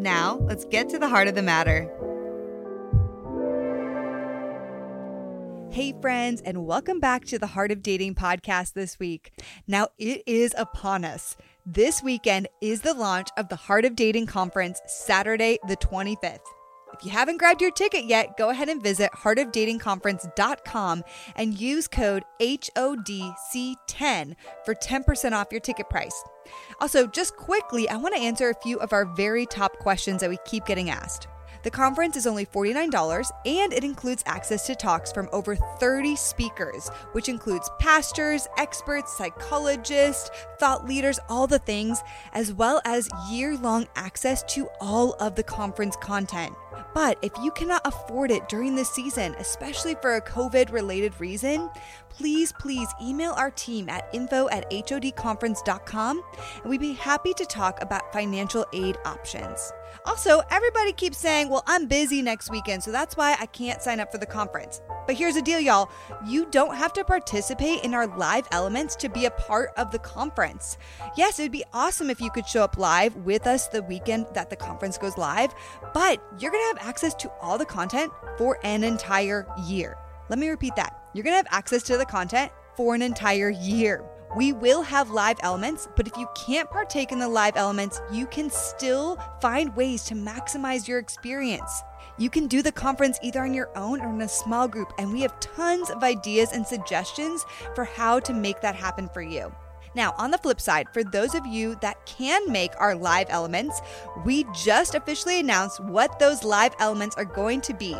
Now, let's get to the heart of the matter. Hey, friends, and welcome back to the Heart of Dating podcast this week. Now, it is upon us. This weekend is the launch of the Heart of Dating conference, Saturday, the 25th. If you haven't grabbed your ticket yet, go ahead and visit heartofdatingconference.com and use code HODC10 for 10% off your ticket price. Also, just quickly, I want to answer a few of our very top questions that we keep getting asked. The conference is only $49 and it includes access to talks from over 30 speakers, which includes pastors, experts, psychologists, thought leaders, all the things, as well as year long access to all of the conference content. But if you cannot afford it during this season, especially for a COVID related reason, please, please email our team at info at hodconference.com and we'd be happy to talk about financial aid options. Also, everybody keeps saying, well, I'm busy next weekend, so that's why I can't sign up for the conference. But here's the deal, y'all you don't have to participate in our live elements to be a part of the conference. Yes, it'd be awesome if you could show up live with us the weekend that the conference goes live, but you're gonna have access to all the content for an entire year. Let me repeat that. You're gonna have access to the content for an entire year. We will have live elements, but if you can't partake in the live elements, you can still find ways to maximize your experience. You can do the conference either on your own or in a small group, and we have tons of ideas and suggestions for how to make that happen for you. Now, on the flip side, for those of you that can make our live elements, we just officially announced what those live elements are going to be.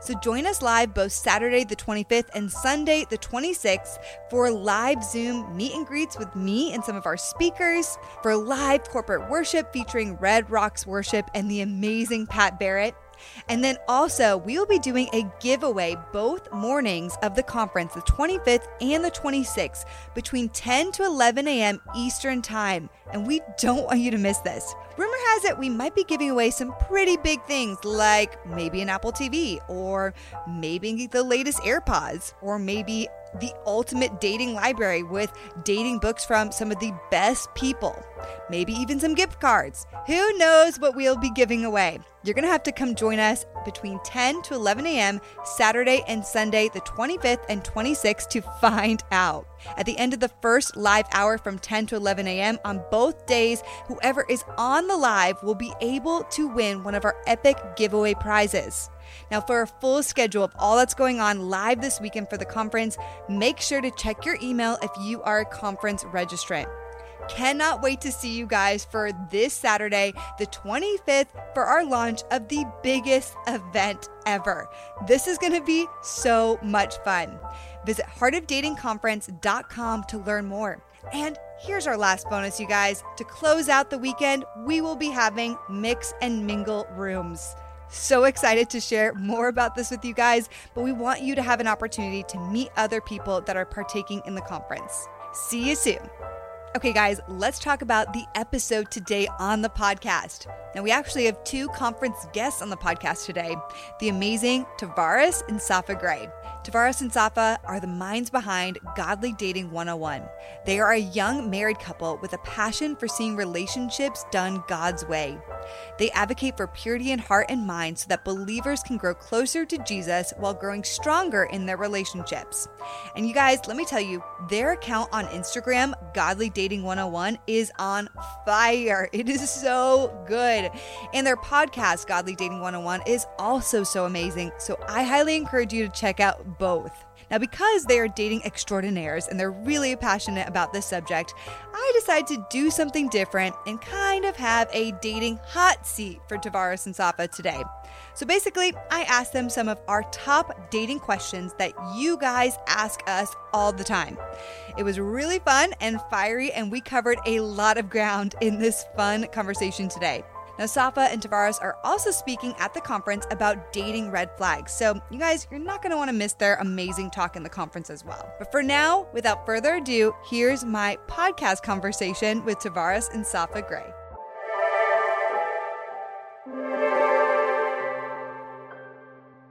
So join us live both Saturday the 25th and Sunday the 26th for live Zoom meet and greets with me and some of our speakers, for live corporate worship featuring Red Rocks Worship and the amazing Pat Barrett and then also, we will be doing a giveaway both mornings of the conference, the 25th and the 26th, between 10 to 11 a.m. Eastern Time. And we don't want you to miss this. Rumor has it we might be giving away some pretty big things like maybe an Apple TV, or maybe the latest AirPods, or maybe the ultimate dating library with dating books from some of the best people, maybe even some gift cards. Who knows what we'll be giving away? You're going to have to come join us between 10 to 11 a.m. Saturday and Sunday, the 25th and 26th, to find out. At the end of the first live hour from 10 to 11 a.m. on both days, whoever is on the live will be able to win one of our epic giveaway prizes. Now, for a full schedule of all that's going on live this weekend for the conference, make sure to check your email if you are a conference registrant. Cannot wait to see you guys for this Saturday, the 25th, for our launch of the biggest event ever. This is going to be so much fun. Visit heartofdatingconference.com to learn more. And here's our last bonus, you guys. To close out the weekend, we will be having mix and mingle rooms. So excited to share more about this with you guys, but we want you to have an opportunity to meet other people that are partaking in the conference. See you soon. Okay, guys, let's talk about the episode today on the podcast. Now, we actually have two conference guests on the podcast today the amazing Tovares and Safa Grey. Tovares and Safa are the minds behind Godly Dating 101. They are a young married couple with a passion for seeing relationships done God's way. They advocate for purity in heart and mind so that believers can grow closer to Jesus while growing stronger in their relationships. And you guys, let me tell you, their account on Instagram, Godly Dating 101, is on fire. It is so good. And their podcast, Godly Dating 101, is also so amazing. So I highly encourage you to check out both. Now, because they are dating extraordinaires and they're really passionate about this subject, I decided to do something different and kind of have a dating hot seat for Tovares and Safa today. So basically, I asked them some of our top dating questions that you guys ask us all the time. It was really fun and fiery, and we covered a lot of ground in this fun conversation today. Now, Safa and Tovares are also speaking at the conference about dating red flags. So, you guys, you're not going to want to miss their amazing talk in the conference as well. But for now, without further ado, here's my podcast conversation with Tovares and Safa Grey.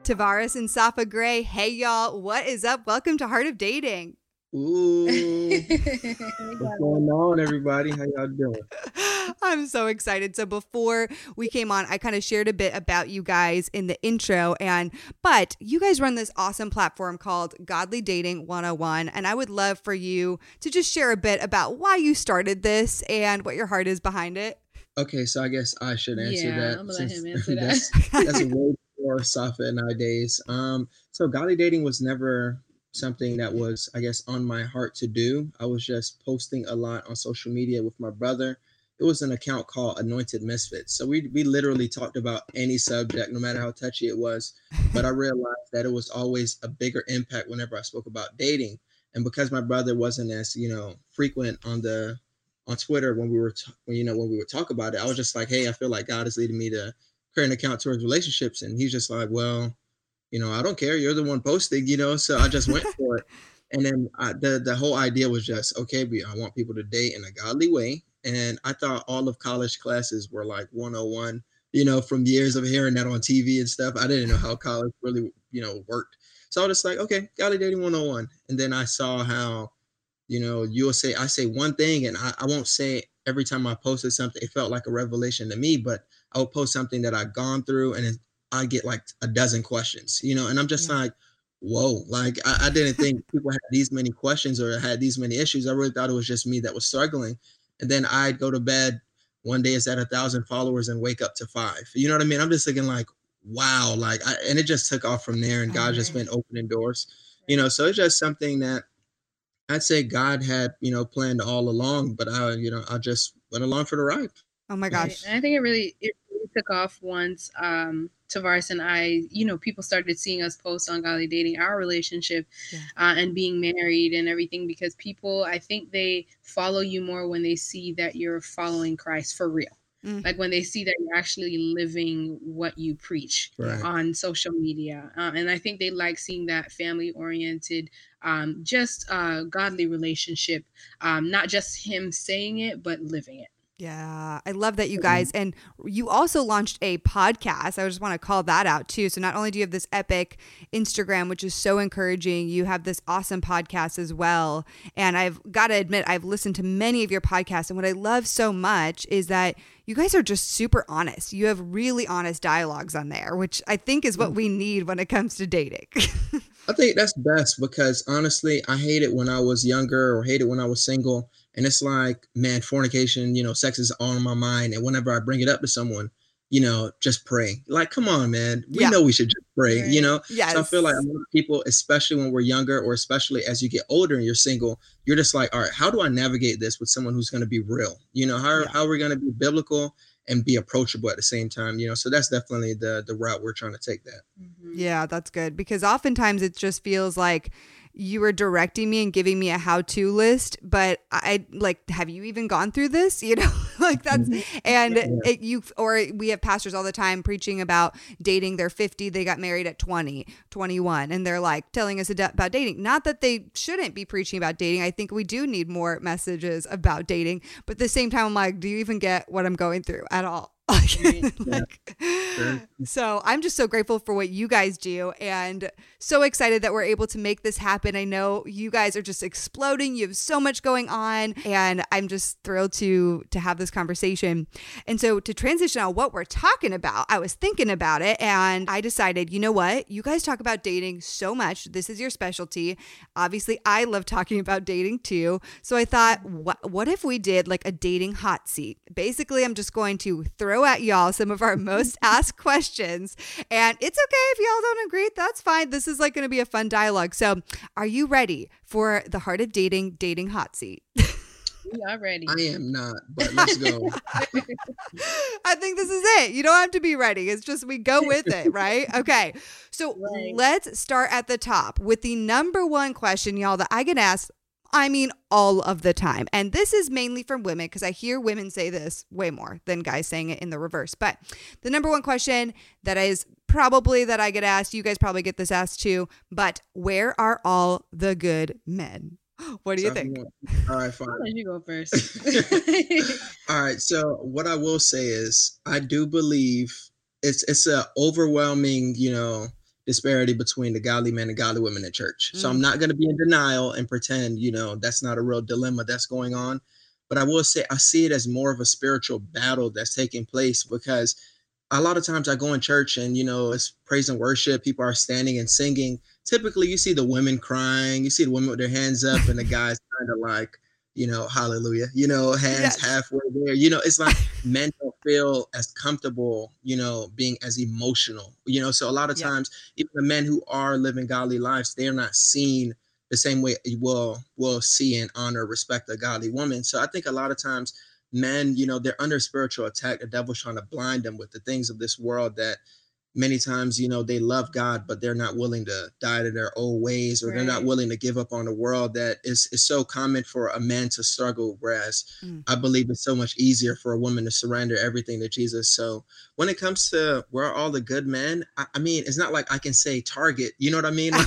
Tovares and Safa Grey. Hey, y'all. What is up? Welcome to Heart of Dating. Ooh. What's going on, everybody? How y'all doing? I'm so excited. So before we came on, I kind of shared a bit about you guys in the intro and but you guys run this awesome platform called Godly Dating 101 and I would love for you to just share a bit about why you started this and what your heart is behind it. Okay, so I guess I should answer yeah, that. I'm gonna let him answer that. that's, that's a way before Safa and I days. Um, so godly dating was never something that was, I guess, on my heart to do. I was just posting a lot on social media with my brother. It was an account called Anointed Misfits. So we we literally talked about any subject, no matter how touchy it was. But I realized that it was always a bigger impact whenever I spoke about dating. And because my brother wasn't as, you know, frequent on the on Twitter when we were, t- when, you know, when we would talk about it, I was just like, hey, I feel like God is leading me to create an account towards relationships. And he's just like, well, you know, I don't care. You're the one posting, you know. So I just went for it. And then I, the the whole idea was just okay. We, I want people to date in a godly way. And I thought all of college classes were like 101, you know, from years of hearing that on TV and stuff. I didn't know how college really, you know, worked. So I was just like, okay, godly dating 101. And then I saw how, you know, you'll say, I say one thing and I, I won't say every time I posted something, it felt like a revelation to me, but I would post something that I'd gone through and I get like a dozen questions, you know, and I'm just yeah. like, whoa, like I, I didn't think people had these many questions or had these many issues. I really thought it was just me that was struggling. And then I'd go to bed one day it's at a thousand followers and wake up to five. You know what I mean? I'm just thinking like, wow, like, I, and it just took off from there. And God right. just been opening doors, you know. So it's just something that I'd say God had, you know, planned all along, but I, you know, I just went along for the ride. Oh my gosh! And I think it really it really took off once um, Tovares and I, you know, people started seeing us post on Godly Dating our relationship yeah. uh, and being married and everything because people, I think they follow you more when they see that you're following Christ for real. Mm. Like when they see that you're actually living what you preach right. on social media. Uh, and I think they like seeing that family oriented, um, just uh, godly relationship, um, not just him saying it, but living it. Yeah, I love that you guys. And you also launched a podcast. I just want to call that out too. So, not only do you have this epic Instagram, which is so encouraging, you have this awesome podcast as well. And I've got to admit, I've listened to many of your podcasts. And what I love so much is that you guys are just super honest. You have really honest dialogues on there, which I think is what mm. we need when it comes to dating. I think that's best because honestly, I hate it when I was younger or hate it when I was single and it's like, man, fornication, you know, sex is on my mind. And whenever I bring it up to someone, you know, just pray. Like, come on, man. We yeah. know we should just pray, right. you know? Yes. So I feel like a lot of people, especially when we're younger or especially as you get older and you're single, you're just like, all right, how do I navigate this with someone who's going to be real? You know, how, yeah. how are we going to be biblical and be approachable at the same time, you know? So that's definitely the the route we're trying to take that. Mm-hmm. Yeah, that's good because oftentimes it just feels like you were directing me and giving me a how-to list but i like have you even gone through this? You know like that's mm-hmm. and it, you or we have pastors all the time preaching about dating they're 50 they got married at 20 21 and they're like telling us about dating. Not that they shouldn't be preaching about dating i think we do need more messages about dating but at the same time i'm like do you even get what i'm going through at all like, so I'm just so grateful for what you guys do and so excited that we're able to make this happen. I know you guys are just exploding. You have so much going on and I'm just thrilled to to have this conversation. And so to transition on what we're talking about, I was thinking about it and I decided, you know what? You guys talk about dating so much. This is your specialty. Obviously, I love talking about dating too. So I thought, what what if we did like a dating hot seat? Basically, I'm just going to throw throw at y'all some of our most asked questions. And it's okay if y'all don't agree. That's fine. This is like going to be a fun dialogue. So, are you ready for the Heart of Dating dating hot seat? We are ready. I am not, but let's go. I think this is it. You don't have to be ready. It's just we go with it, right? Okay. So right. let's start at the top with the number one question, y'all, that I get asked I mean all of the time. And this is mainly from women because I hear women say this way more than guys saying it in the reverse. But the number one question that is probably that I get asked, you guys probably get this asked too, but where are all the good men? What do you think? All right, fine. Let you go first. all right. So what I will say is I do believe it's it's a overwhelming, you know, disparity between the godly men and godly women in church. Mm. So I'm mm. not going to be in denial and pretend, you know, that's not a real dilemma that's going on. But I will say I see it as more of a spiritual battle that's taking place because a lot of times I go in church and you know it's praise and worship. People are standing and singing. Typically, you see the women crying. You see the women with their hands up, and the guys kind of like, you know, hallelujah. You know, hands yes. halfway there. You know, it's like men don't feel as comfortable. You know, being as emotional. You know, so a lot of yeah. times, even the men who are living godly lives, they're not seen the same way eh, you will will see and honor, respect a godly woman. So I think a lot of times men, you know, they're under spiritual attack. The devil's trying to blind them with the things of this world that many times you know they love god but they're not willing to die to their old ways or right. they're not willing to give up on the world that is, is so common for a man to struggle whereas mm. i believe it's so much easier for a woman to surrender everything to jesus. So when it comes to where are all the good men I, I mean it's not like i can say target you know what i mean?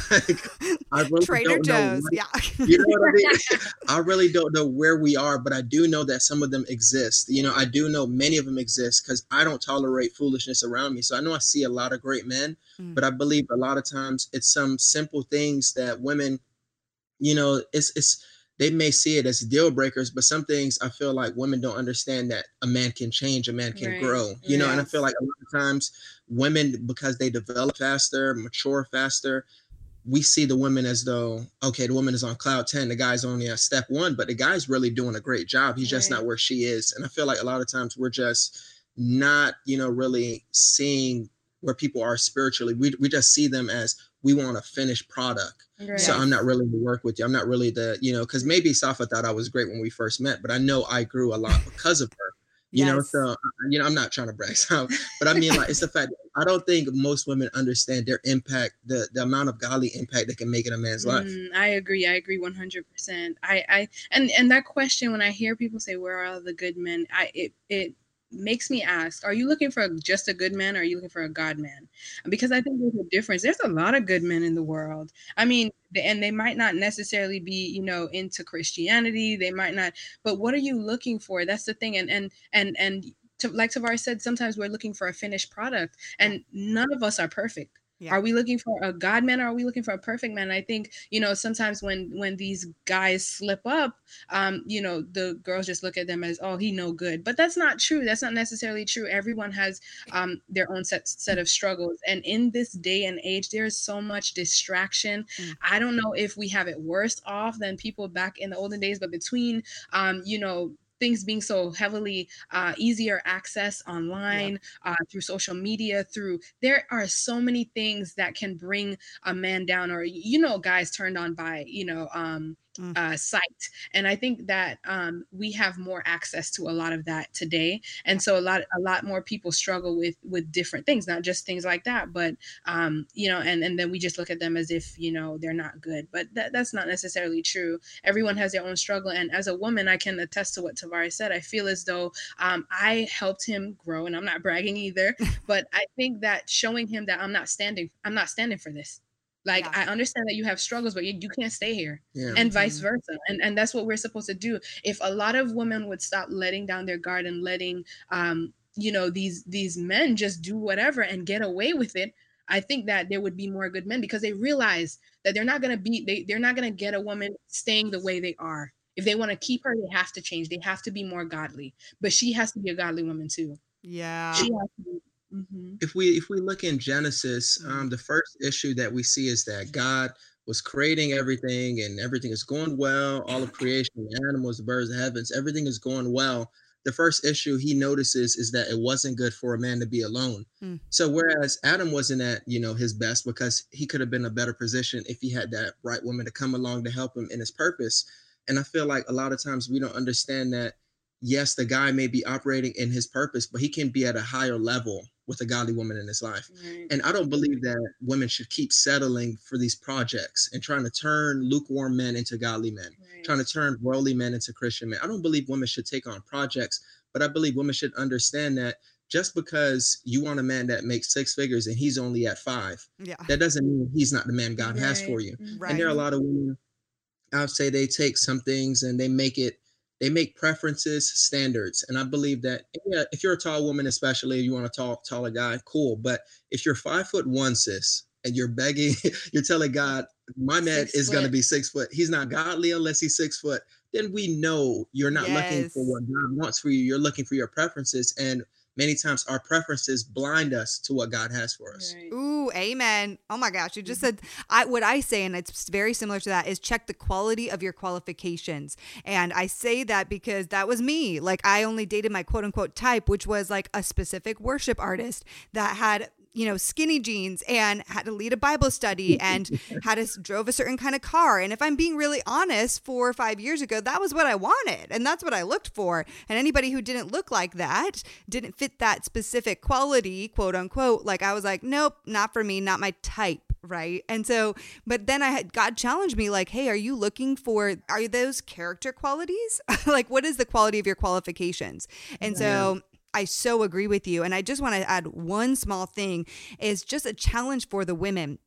Like i really trader joe's what, yeah. you know what i mean? I really don't know where we are but i do know that some of them exist. You know i do know many of them exist because i don't tolerate foolishness around me so i know i see a lot of great men, mm. but I believe a lot of times it's some simple things that women, you know, it's it's they may see it as deal breakers, but some things I feel like women don't understand that a man can change, a man can right. grow, you yes. know, and I feel like a lot of times women, because they develop faster, mature faster, we see the women as though, okay, the woman is on cloud 10, the guy's only at step one, but the guy's really doing a great job. He's right. just not where she is. And I feel like a lot of times we're just not, you know, really seeing where people are spiritually. We, we just see them as we want a finished product. Right. So I'm not really to work with you. I'm not really the, you know, because maybe Safa thought I was great when we first met, but I know I grew a lot because of her. You yes. know, so uh, you know, I'm not trying to brag, so, but I mean, like, it's the fact I don't think most women understand their impact, the the amount of godly impact they can make in a man's life. Mm, I agree. I agree 100. percent I I and and that question when I hear people say, "Where are the good men?" I it it makes me ask are you looking for just a good man or are you looking for a god man? Because i think there's a difference. There's a lot of good men in the world. I mean and they might not necessarily be you know into christianity. They might not but what are you looking for? That's the thing. And and and and to, like Tovares said, sometimes we're looking for a finished product, and none of us are perfect. Yeah. Are we looking for a God man or are we looking for a perfect man? I think, you know, sometimes when when these guys slip up, um, you know, the girls just look at them as, oh, he no good. But that's not true. That's not necessarily true. Everyone has um their own set set of struggles. And in this day and age, there is so much distraction. Mm. I don't know if we have it worse off than people back in the olden days, but between um, you know, things being so heavily uh, easier access online yeah. uh, through social media through there are so many things that can bring a man down or you know guys turned on by you know um mm. uh, site. And I think that um, we have more access to a lot of that today. And so a lot a lot more people struggle with with different things, not just things like that, but um, you know, and and then we just look at them as if you know they're not good. But that, that's not necessarily true. Everyone has their own struggle, and as a woman, I can attest to what Tovares said. I feel as though um, I helped him grow, and I'm not bragging either, but I think that showing him that I'm not standing, I'm not standing for this like yeah. I understand that you have struggles, but you, you can't stay here, yeah. and vice mm-hmm. versa. And and that's what we're supposed to do. If a lot of women would stop letting down their guard and letting um you know these these men just do whatever and get away with it, I think that there would be more good men because they realize that they're not gonna be they they're not gonna get a woman staying the way they are. If they want to keep her, they have to change. They have to be more godly. But she has to be a godly woman too. Yeah. She has to be Mm-hmm. If we if we look in Genesis, um, mm-hmm. the first issue that we see is that God was creating everything and everything is going well. All of creation, the animals, the birds, the heavens, everything is going well. The first issue he notices is that it wasn't good for a man to be alone. Mm. So whereas Adam wasn't at you know his best because he could have been a better position if he had that right woman to come along to help him in his purpose. And I feel like a lot of times we don't understand that yes, the guy may be operating in his purpose, but he can be at a higher level with a godly woman in his life. Right. And I don't believe that women should keep settling for these projects and trying to turn lukewarm men into godly men, right. trying to turn worldly men into Christian men. I don't believe women should take on projects, but I believe women should understand that just because you want a man that makes six figures and he's only at five, yeah. that doesn't mean he's not the man God right. has for you. Right. And there are a lot of women, I'd say they take some things and they make it, they make preferences standards. And I believe that yeah, if you're a tall woman, especially if you want a tall, taller guy, cool. But if you're five foot one, sis, and you're begging, you're telling God, my man six is going to be six foot. He's not godly unless he's six foot. Then we know you're not yes. looking for what God wants for you. You're looking for your preferences. And many times our preferences blind us to what God has for us. Right. Ooh, amen. Oh my gosh, you just mm-hmm. said I what I say and it's very similar to that is check the quality of your qualifications. And I say that because that was me. Like I only dated my quote unquote type, which was like a specific worship artist that had you know, skinny jeans and had to lead a Bible study and had a, drove a certain kind of car. And if I'm being really honest, four or five years ago, that was what I wanted. And that's what I looked for. And anybody who didn't look like that, didn't fit that specific quality, quote unquote, like I was like, nope, not for me, not my type right and so but then i had god challenged me like hey are you looking for are those character qualities like what is the quality of your qualifications and so I so agree with you. And I just want to add one small thing is just a challenge for the women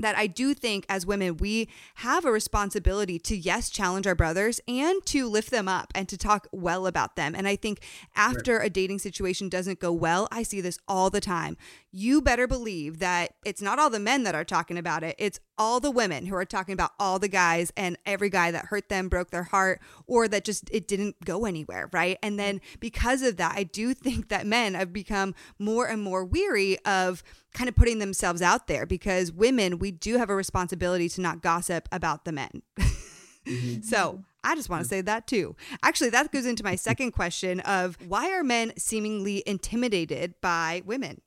that I do think as women, we have a responsibility to, yes, challenge our brothers and to lift them up and to talk well about them. And I think after a dating situation doesn't go well, I see this all the time. You better believe that it's not all the men that are talking about it, it's all the women who are talking about all the guys and every guy that hurt them, broke their heart, or that just it didn't go anywhere, right? And then because of that, I do think that men have become more and more weary of kind of putting themselves out there because women, we do have a responsibility to not gossip about the men. mm-hmm. So I just want to say that too. Actually, that goes into my second question of why are men seemingly intimidated by women?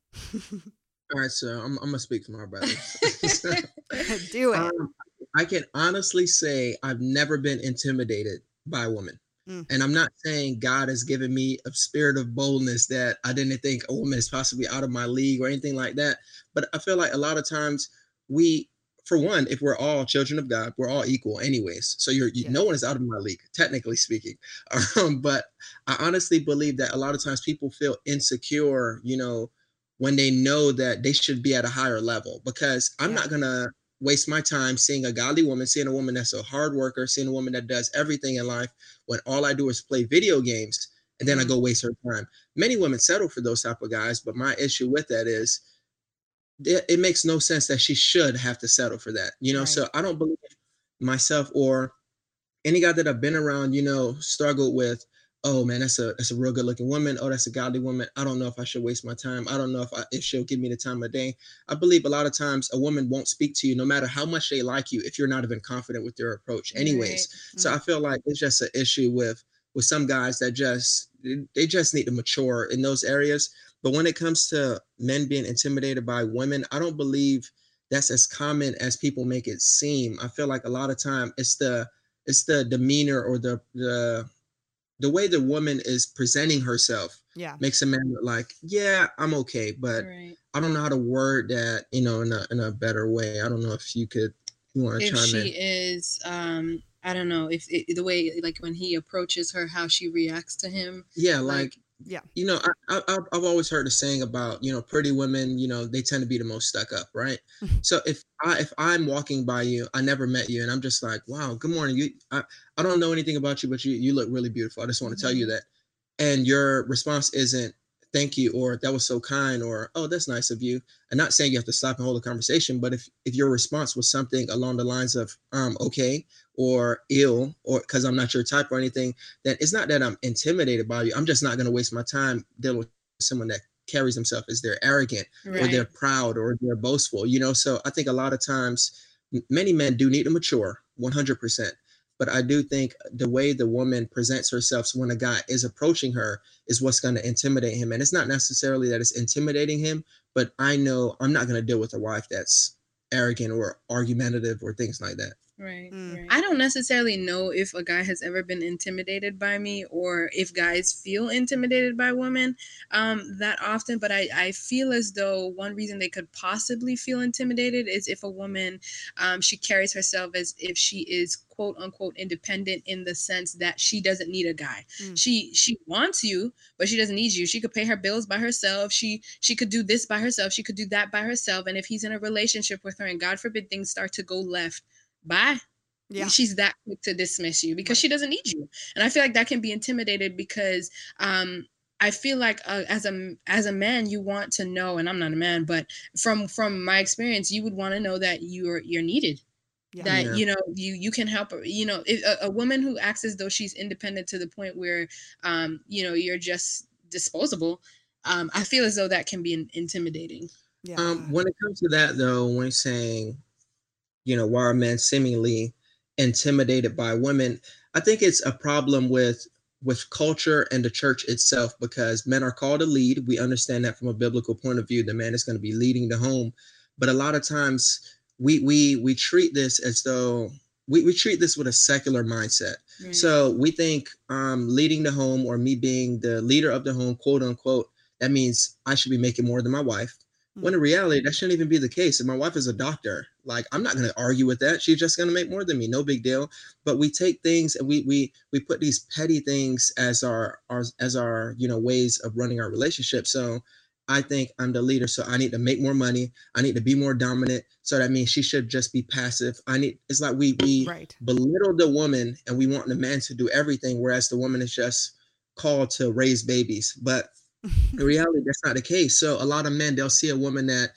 All right, so I'm, I'm gonna speak for my brothers. Do it. Um, I can honestly say I've never been intimidated by a woman. Mm. And I'm not saying God has given me a spirit of boldness that I didn't think a woman is possibly out of my league or anything like that. But I feel like a lot of times we, for one, if we're all children of God, we're all equal, anyways. So you're you, yeah. no one is out of my league, technically speaking. Um, but I honestly believe that a lot of times people feel insecure, you know, when they know that they should be at a higher level. Because I'm yeah. not gonna waste my time seeing a godly woman, seeing a woman that's a hard worker, seeing a woman that does everything in life when all I do is play video games and then I mm-hmm. go waste her time. Many women settle for those type of guys, but my issue with that is it, it makes no sense that she should have to settle for that. You know, right. so I don't believe myself or any guy that I've been around, you know, struggled with oh man, that's a that's a real good looking woman. Oh, that's a godly woman. I don't know if I should waste my time. I don't know if I, if she'll give me the time of day. I believe a lot of times a woman won't speak to you no matter how much they like you if you're not even confident with their approach, anyways. Right. So mm-hmm. I feel like it's just an issue with with some guys that just they just need to mature in those areas. But when it comes to men being intimidated by women, I don't believe that's as common as people make it seem. I feel like a lot of time it's the it's the demeanor or the the the way the woman is presenting herself yeah makes a man look like yeah i'm okay but right. i don't know how to word that you know in a, in a better way i don't know if you could you want to if she in. is um i don't know if it, the way like when he approaches her how she reacts to him yeah like, like yeah. You know I, I i've always heard a saying about you know pretty women you know they tend to be the most stuck up right? So if i if i'm walking by you i never met you and i'm just like wow good morning you i, I don't know anything about you but you you look really beautiful i just want to tell you mm-hmm. that. And your response isn't thank you or that was so kind or oh that's nice of you. I'm not saying you have to stop and hold a conversation but if if your response was something along the lines of um okay or ill or because i'm not your type or anything then it's not that i'm intimidated by you. I'm just not going to waste my time dealing with someone that carries himself as they're arrogant right. or they're proud or they're boastful you know? So i think a lot of times many men do need to mature 100% but I do think the way the woman presents herself when a guy is approaching her is what's going to intimidate him. And it's not necessarily that it's intimidating him, but I know I'm not going to deal with a wife that's arrogant or argumentative or things like that. Right, mm. right. I don't necessarily know if a guy has ever been intimidated by me or if guys feel intimidated by women um, that often, but I, I feel as though one reason they could possibly feel intimidated is if a woman um, she carries herself as if she is quote unquote independent in the sense that she doesn't need a guy. Mm. She she wants you, but she doesn't need you. She could pay her bills by herself. She she could do this by herself. She could do that by herself. And if he's in a relationship with her and God forbid things start to go left, bye. Yeah. She's that quick to dismiss you because right. she doesn't need you. And I feel like that can be intimidated because um I feel like uh, as a as a man you want to know and I'm not a man but from from my experience you would want to know that you're you're needed. Yeah. That yeah. you know you you can help her. You know, if, a, a woman who acts as though she's independent to the point where um you know you're just disposable, um I feel as though that can be intimidating. Yeah. Um, when it comes to that though, when saying you know, why are men seemingly intimidated by women? I think it's a problem with with culture and the church itself because men are called to lead. We understand that from a biblical point of view, the man is going to be leading the home. But a lot of times we we we treat this as though we, we treat this with a secular mindset. Right. So we think um, leading the home or me being the leader of the home, quote unquote, that means I should be making more than my wife. When in reality, that shouldn't even be the case. If my wife is a doctor, like I'm not going to argue with that. She's just going to make more than me. No big deal. But we take things and we we we put these petty things as our our as our you know ways of running our relationship. So I think I'm the leader, so I need to make more money. I need to be more dominant. So that means she should just be passive. I need. It's like we we right. belittle the woman and we want the man to do everything, whereas the woman is just called to raise babies. But in reality, that's not the case. So a lot of men they'll see a woman that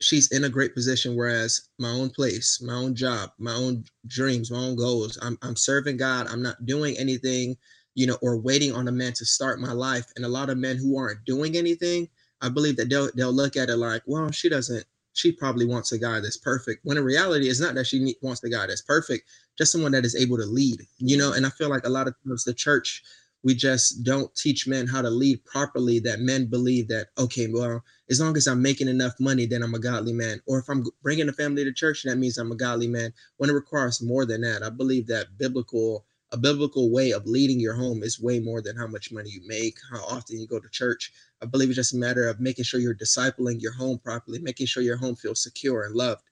she's in a great position, whereas my own place, my own job, my own dreams, my own goals. I'm I'm serving God. I'm not doing anything, you know, or waiting on a man to start my life. And a lot of men who aren't doing anything, I believe that they'll they'll look at it like, well, she doesn't. She probably wants a guy that's perfect. When in reality, it's not that she need, wants the guy that's perfect, just someone that is able to lead. You know, and I feel like a lot of times the church we just don't teach men how to lead properly that men believe that okay well as long as i'm making enough money then i'm a godly man. Or if i'm bringing a family to church that means i'm a godly man. When it requires more than that i believe that biblical a biblical way of leading your home is way more than how much money you make how often you go to church. I believe it's just a matter of making sure you're discipling your home properly making sure your home feels secure and loved.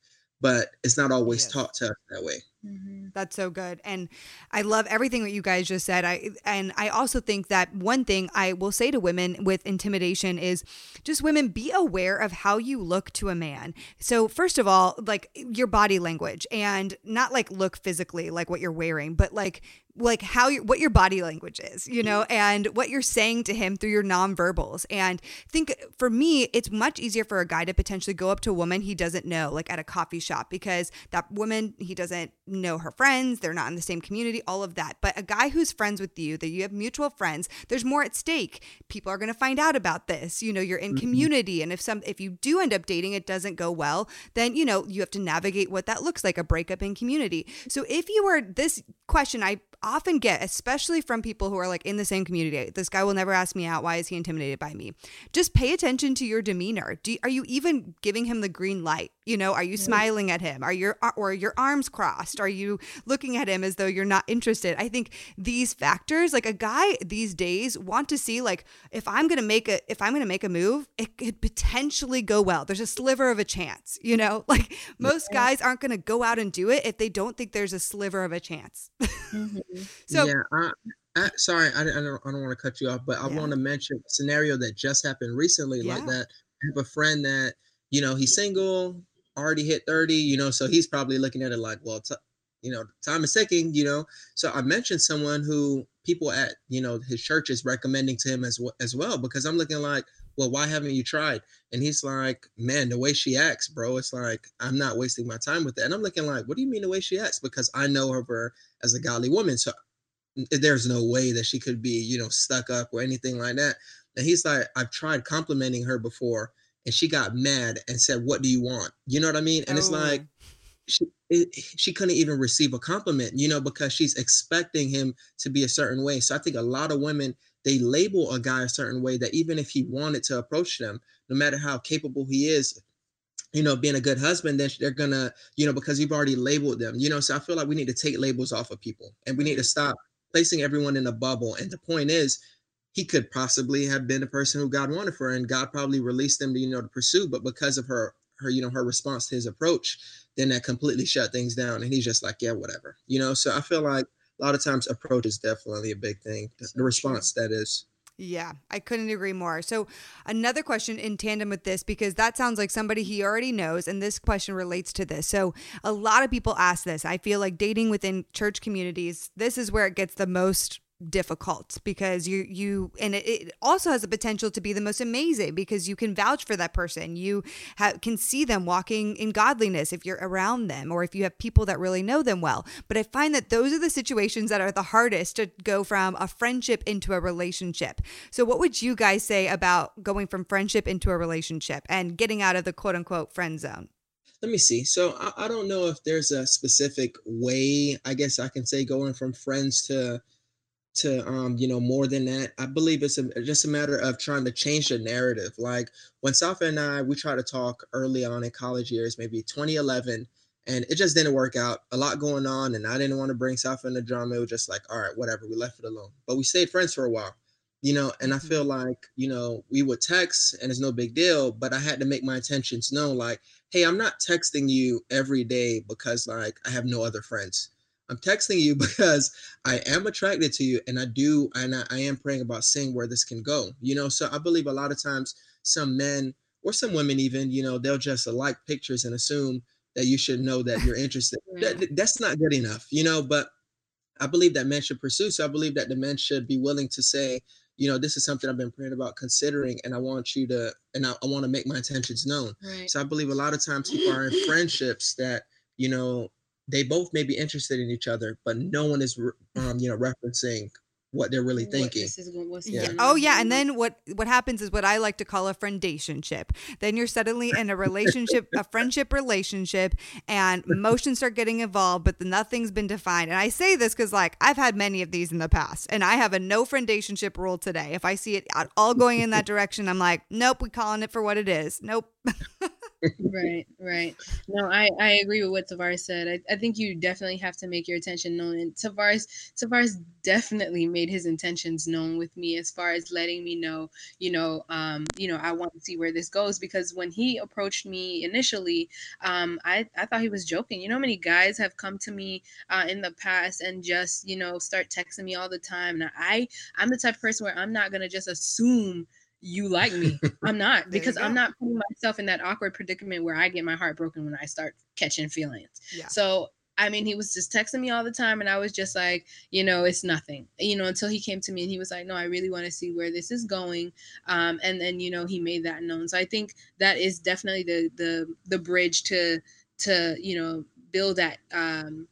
But it's not always yes. taught to us that way Mm-hmm. That's so good. And I love everything that you guys just said. I and I also think that one thing I will say to women with intimidation is just women be aware of how you look to a man. So first of all, like your body language and not like look physically like what you're wearing, but like like how you what your body language is, you know, and what you're saying to him through your nonverbals. And think for me, it's much easier for a guy to potentially go up to a woman he doesn't know, like at a coffee shop, because that woman he doesn't know her friends, they're not in the same community, all of that. But a guy who's friends with you, that you have mutual friends, there's more at stake. People are going to find out about this. You know, you're in mm-hmm. community and if some if you do end up dating it doesn't go well, then you know, you have to navigate what that looks like, a breakup in community. So if you were this question I often get, especially from people who are like in the same community. This guy will never ask me out. Why is he intimidated by me? Just pay attention to your demeanor. Do, are you even giving him the green light? You know, are you smiling at him? Are your or your arms crossed? Are you looking at him as though you're not interested? I think these factors, like a guy these days, want to see like if I'm gonna make a if I'm gonna make a move, it could potentially go well. There's a sliver of a chance. You know, like most guys aren't gonna go out and do it if they don't think there's a sliver of a chance. Mm-hmm. So yeah, I, I, sorry, I, I don't, I don't want to cut you off, but I yeah. want to mention a scenario that just happened recently, yeah. like that. I have a friend that you know he's single, already hit thirty, you know, so he's probably looking at it like, well, t- you know, time is ticking, you know. So I mentioned someone who people at you know his church is recommending to him as well as well because I'm looking like, well, why haven't you tried? And he's like, man, the way she acts, bro, it's like I'm not wasting my time with that. And I'm looking like, what do you mean the way she acts? Because I know her as a godly woman, so eh, there's no way that she could be, you know, stuck up or anything like that. And he's like, I've tried complimenting her before, and she got mad and said, "What do you want?" You know what I mean? And oh. it's like oh. she it, she couldn't even receive a compliment, you know, because she's expecting him to be a certain way. So I think a lot of women they label a guy a certain way that even if he wanted to approach them, no matter how capable he is, you know, being a good husband, then they're gonna, you know, because you've already labeled them, you know. So I feel like we need to take labels off of people and we need to stop placing everyone in a bubble. And the point is, he could possibly have been the person who God wanted for and God probably released them to, you know, to pursue, but because of her her, you know, her response to his approach, then that completely shut things down. And he's just like, yeah, whatever. You know, so I feel like a lot of times approach is definitely a big thing. The response that is. Yeah, I couldn't agree more. So, another question in tandem with this, because that sounds like somebody he already knows, and this question relates to this. So, a lot of people ask this. I feel like dating within church communities, this is where it gets the most difficult because you you and it, it, also has the potential to be the most amazing because you can vouch for that person. You ha- can see them walking in godliness if you're around them or if you have people that really know them well. But i find that those are the situations that are the hardest to go from a friendship into a relationship. So what would you guys say about going from friendship into a relationship and getting out of the quote unquote friend zone? Let me see. So I, I don't know if there's a specific way, I guess I can say going from friends to to um you know more than that i believe it's a, just a matter of trying to change the narrative. Like when safa and i we tried to talk early on in college years maybe 2011 and it just didn't work out. A lot going on and i didn't want to bring safa in the drama. It was just like all right whatever we left it alone. But we stayed friends for a while you know and i mm-hmm. feel like you know we would text and it's no big deal but i had to make my intentions known like hey i'm not texting you every day because like i have no other friends I'm texting you because I am attracted to you and I do and I, I, am praying about seeing where this can go. You know, so I believe a lot of times some men or some women even, you know, they'll just like pictures and assume that you should know that you're interested. yeah. that, that's not good enough, you know, but I believe that men should pursue. So I believe that the men should be willing to say, you know, this is something I've been praying about considering, and I want you to, and I, I want to make my intentions known. Right. So I believe a lot of times people are in friendships that, you know, they both may be interested in each other, but no one is, um, you know, referencing what they're really thinking. yeah. Oh yeah, and then what what happens is what I like to call a friendationship. Then you're suddenly in a relationship, a friendship relationship, and emotions start getting involved, but the, nothing's been defined. And I say this because like I've had many of these in the past, and I have a no friendationship rule today. If I see it all going in that direction, I'm like, nope, we calling it for what it is. Nope. right, right. No, I, I agree with what Tovares said. I, I think you definitely have to make your attention known. And Tovares Tovares definitely made his intentions known with me as far as letting me know, you know, um, you know, I want to see where this goes because when he approached me initially, um, I, I thought he was joking. You know, many guys have come to me uh, in the past and just, you know, start texting me all the time. And I I'm the type of person where I'm not gonna just assume you like me. I'm not because I'm not putting myself in that awkward predicament where I get my heart broken when I start catching feelings. Yeah. So I mean, he was just texting me all the time, and I was just like, you know, it's nothing, you know, until he came to me and he was like, no, I really want to see where this is going, um, and then you know he made that known. So I think that is definitely the the the bridge to to you know build that um,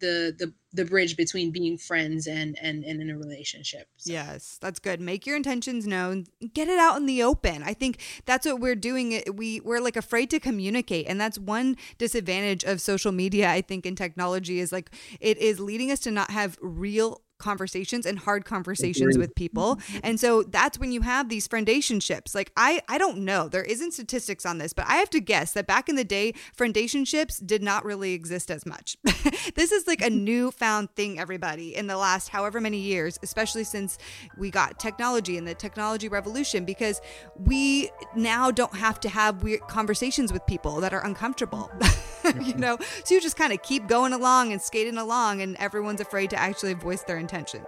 the the the bridge between being friends and and and in a relationship. So. Yes, that's good. Make your intentions known. Get it out in the open. I think that's what we're doing. We we're like afraid to communicate, and that's one disadvantage of social media. I think in technology is like it is leading us to not have real conversations and hard conversations with people. And so that's when you have these friendationships. Like I I don't know. There isn't statistics on this, but I have to guess that back in the day friendationships did not really exist as much. this is like a newfound thing everybody in the last however many years, especially since we got technology and the technology revolution because we now don't have to have weird conversations with people that are uncomfortable. you mm-hmm. know, so you just kind of keep going along and skating along and everyone's afraid to actually voice their intentions.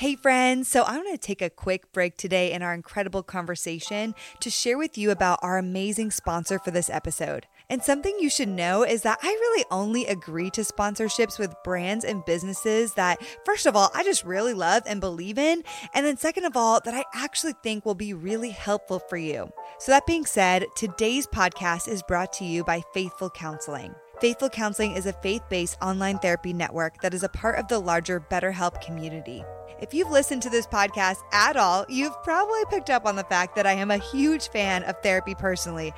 Hey, friends. So, I'm going to take a quick break today in our incredible conversation to share with you about our amazing sponsor for this episode. And something you should know is that I really only agree to sponsorships with brands and businesses that, first of all, I just really love and believe in. And then, second of all, that I actually think will be really helpful for you. So, that being said, today's podcast is brought to you by Faithful Counseling. Faithful Counseling is a faith based online therapy network that is a part of the larger BetterHelp community. If you've listened to this podcast at all, you've probably picked up on the fact that I am a huge fan of therapy personally,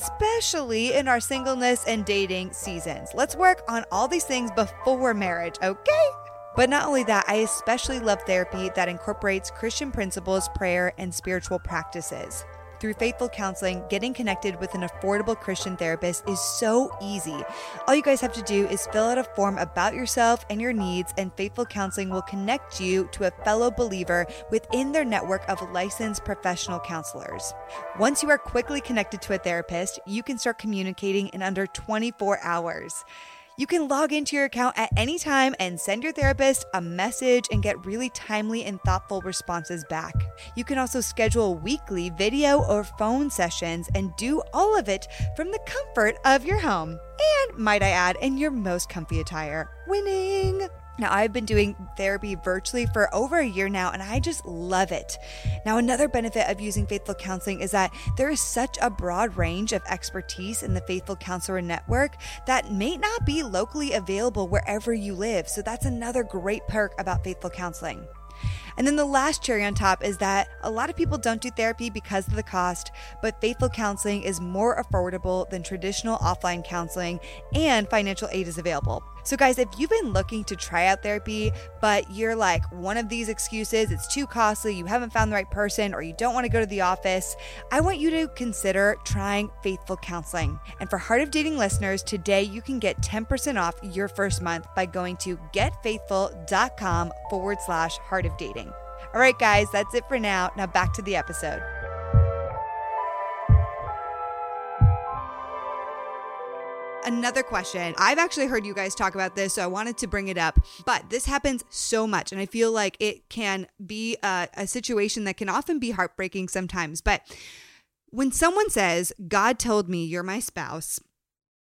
especially in our singleness and dating seasons. Let's work on all these things before marriage, okay? But not only that, I especially love therapy that incorporates Christian principles, prayer, and spiritual practices. Through Faithful Counseling, getting connected with an affordable Christian therapist is so easy. All you guys have to do is fill out a form about yourself and your needs, and Faithful Counseling will connect you to a fellow believer within their network of licensed professional counselors. Once you are quickly connected to a therapist, you can start communicating in under 24 hours. You can log into your account at any time and send your therapist a message and get really timely and thoughtful responses back. You can also schedule weekly video or phone sessions and do all of it from the comfort of your home. And, might I add, in your most comfy attire. Winning! Now, I've been doing therapy virtually for over a year now, and I just love it. Now, another benefit of using Faithful Counseling is that there is such a broad range of expertise in the Faithful Counselor Network that may not be locally available wherever you live. So, that's another great perk about Faithful Counseling. And then the last cherry on top is that a lot of people don't do therapy because of the cost, but Faithful Counseling is more affordable than traditional offline counseling, and financial aid is available. So, guys, if you've been looking to try out therapy, but you're like one of these excuses, it's too costly, you haven't found the right person, or you don't want to go to the office, I want you to consider trying Faithful Counseling. And for Heart of Dating listeners, today you can get 10% off your first month by going to getfaithful.com forward slash heart of dating. All right, guys, that's it for now. Now back to the episode. Another question. I've actually heard you guys talk about this, so I wanted to bring it up. But this happens so much, and I feel like it can be a, a situation that can often be heartbreaking sometimes. But when someone says, God told me you're my spouse,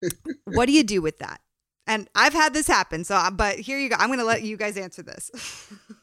what do you do with that? And I've had this happen. So, uh, but here you go. I'm going to let you guys answer this.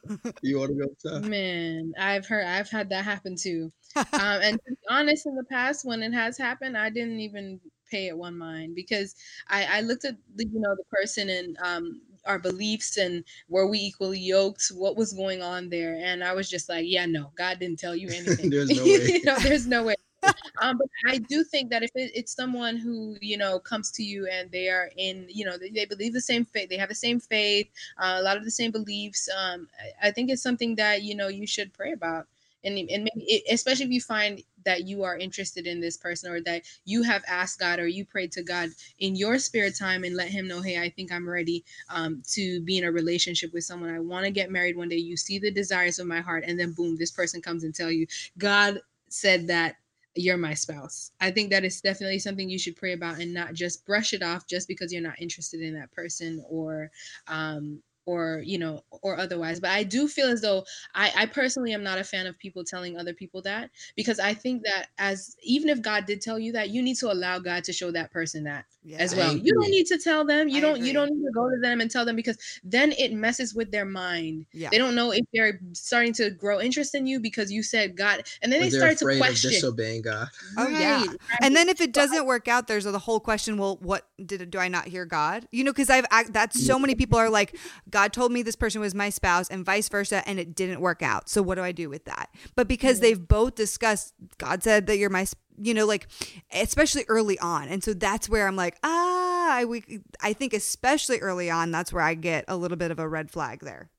you want to go? Tom? Man, I've heard, I've had that happen too. um, and to be honest, in the past, when it has happened, I didn't even pay it one mind because I, I looked at the, you know the person and um, our beliefs and were we equally yoked what was going on there and i was just like yeah no god didn't tell you anything. There's no way. You know there's no way. Um, but I do think that if it, it's someone who you know comes to you and they are in, you know, they, they believe the same faith, they have the same faith, uh, a lot of the same beliefs. Um, I, I, think it's something that you know you should pray about, and and maybe especially if you find that you are interested in this person or that you have asked God or you prayed to God in your spare time and let him know, hey, I think I'm ready um, to be in a relationship with someone. I want to get married one day. You see the desires of my heart, and then boom, this person comes and tell you, God said that you're my spouse. I think that is definitely something you should pray about and not just brush it off just because you're not interested in that person or um or you know or otherwise but i do feel as though I, I personally am not a fan of people telling other people that because i think mm-hmm. that as even if god did tell you that you need to allow god to show that person that yeah, as well you don't need to tell them you I don't agree. you don't need to go to them and tell them because then it messes with their mind yeah. they don't know if they're starting to grow interest in you because you said god and then or they start to question disobeying god oh right. yeah right. and then if it doesn't work out there's the whole question well what did do i not hear god you know because i've that's so many people are like God told me this person was my spouse and vice versa, and it didn't work out. So what do I do with that? But because mm-hmm. they've both discussed, God said that you're my, you know, like especially early on, and so that's where I'm like, ah, I we, I think especially early on, that's where I get a little bit of a red flag there.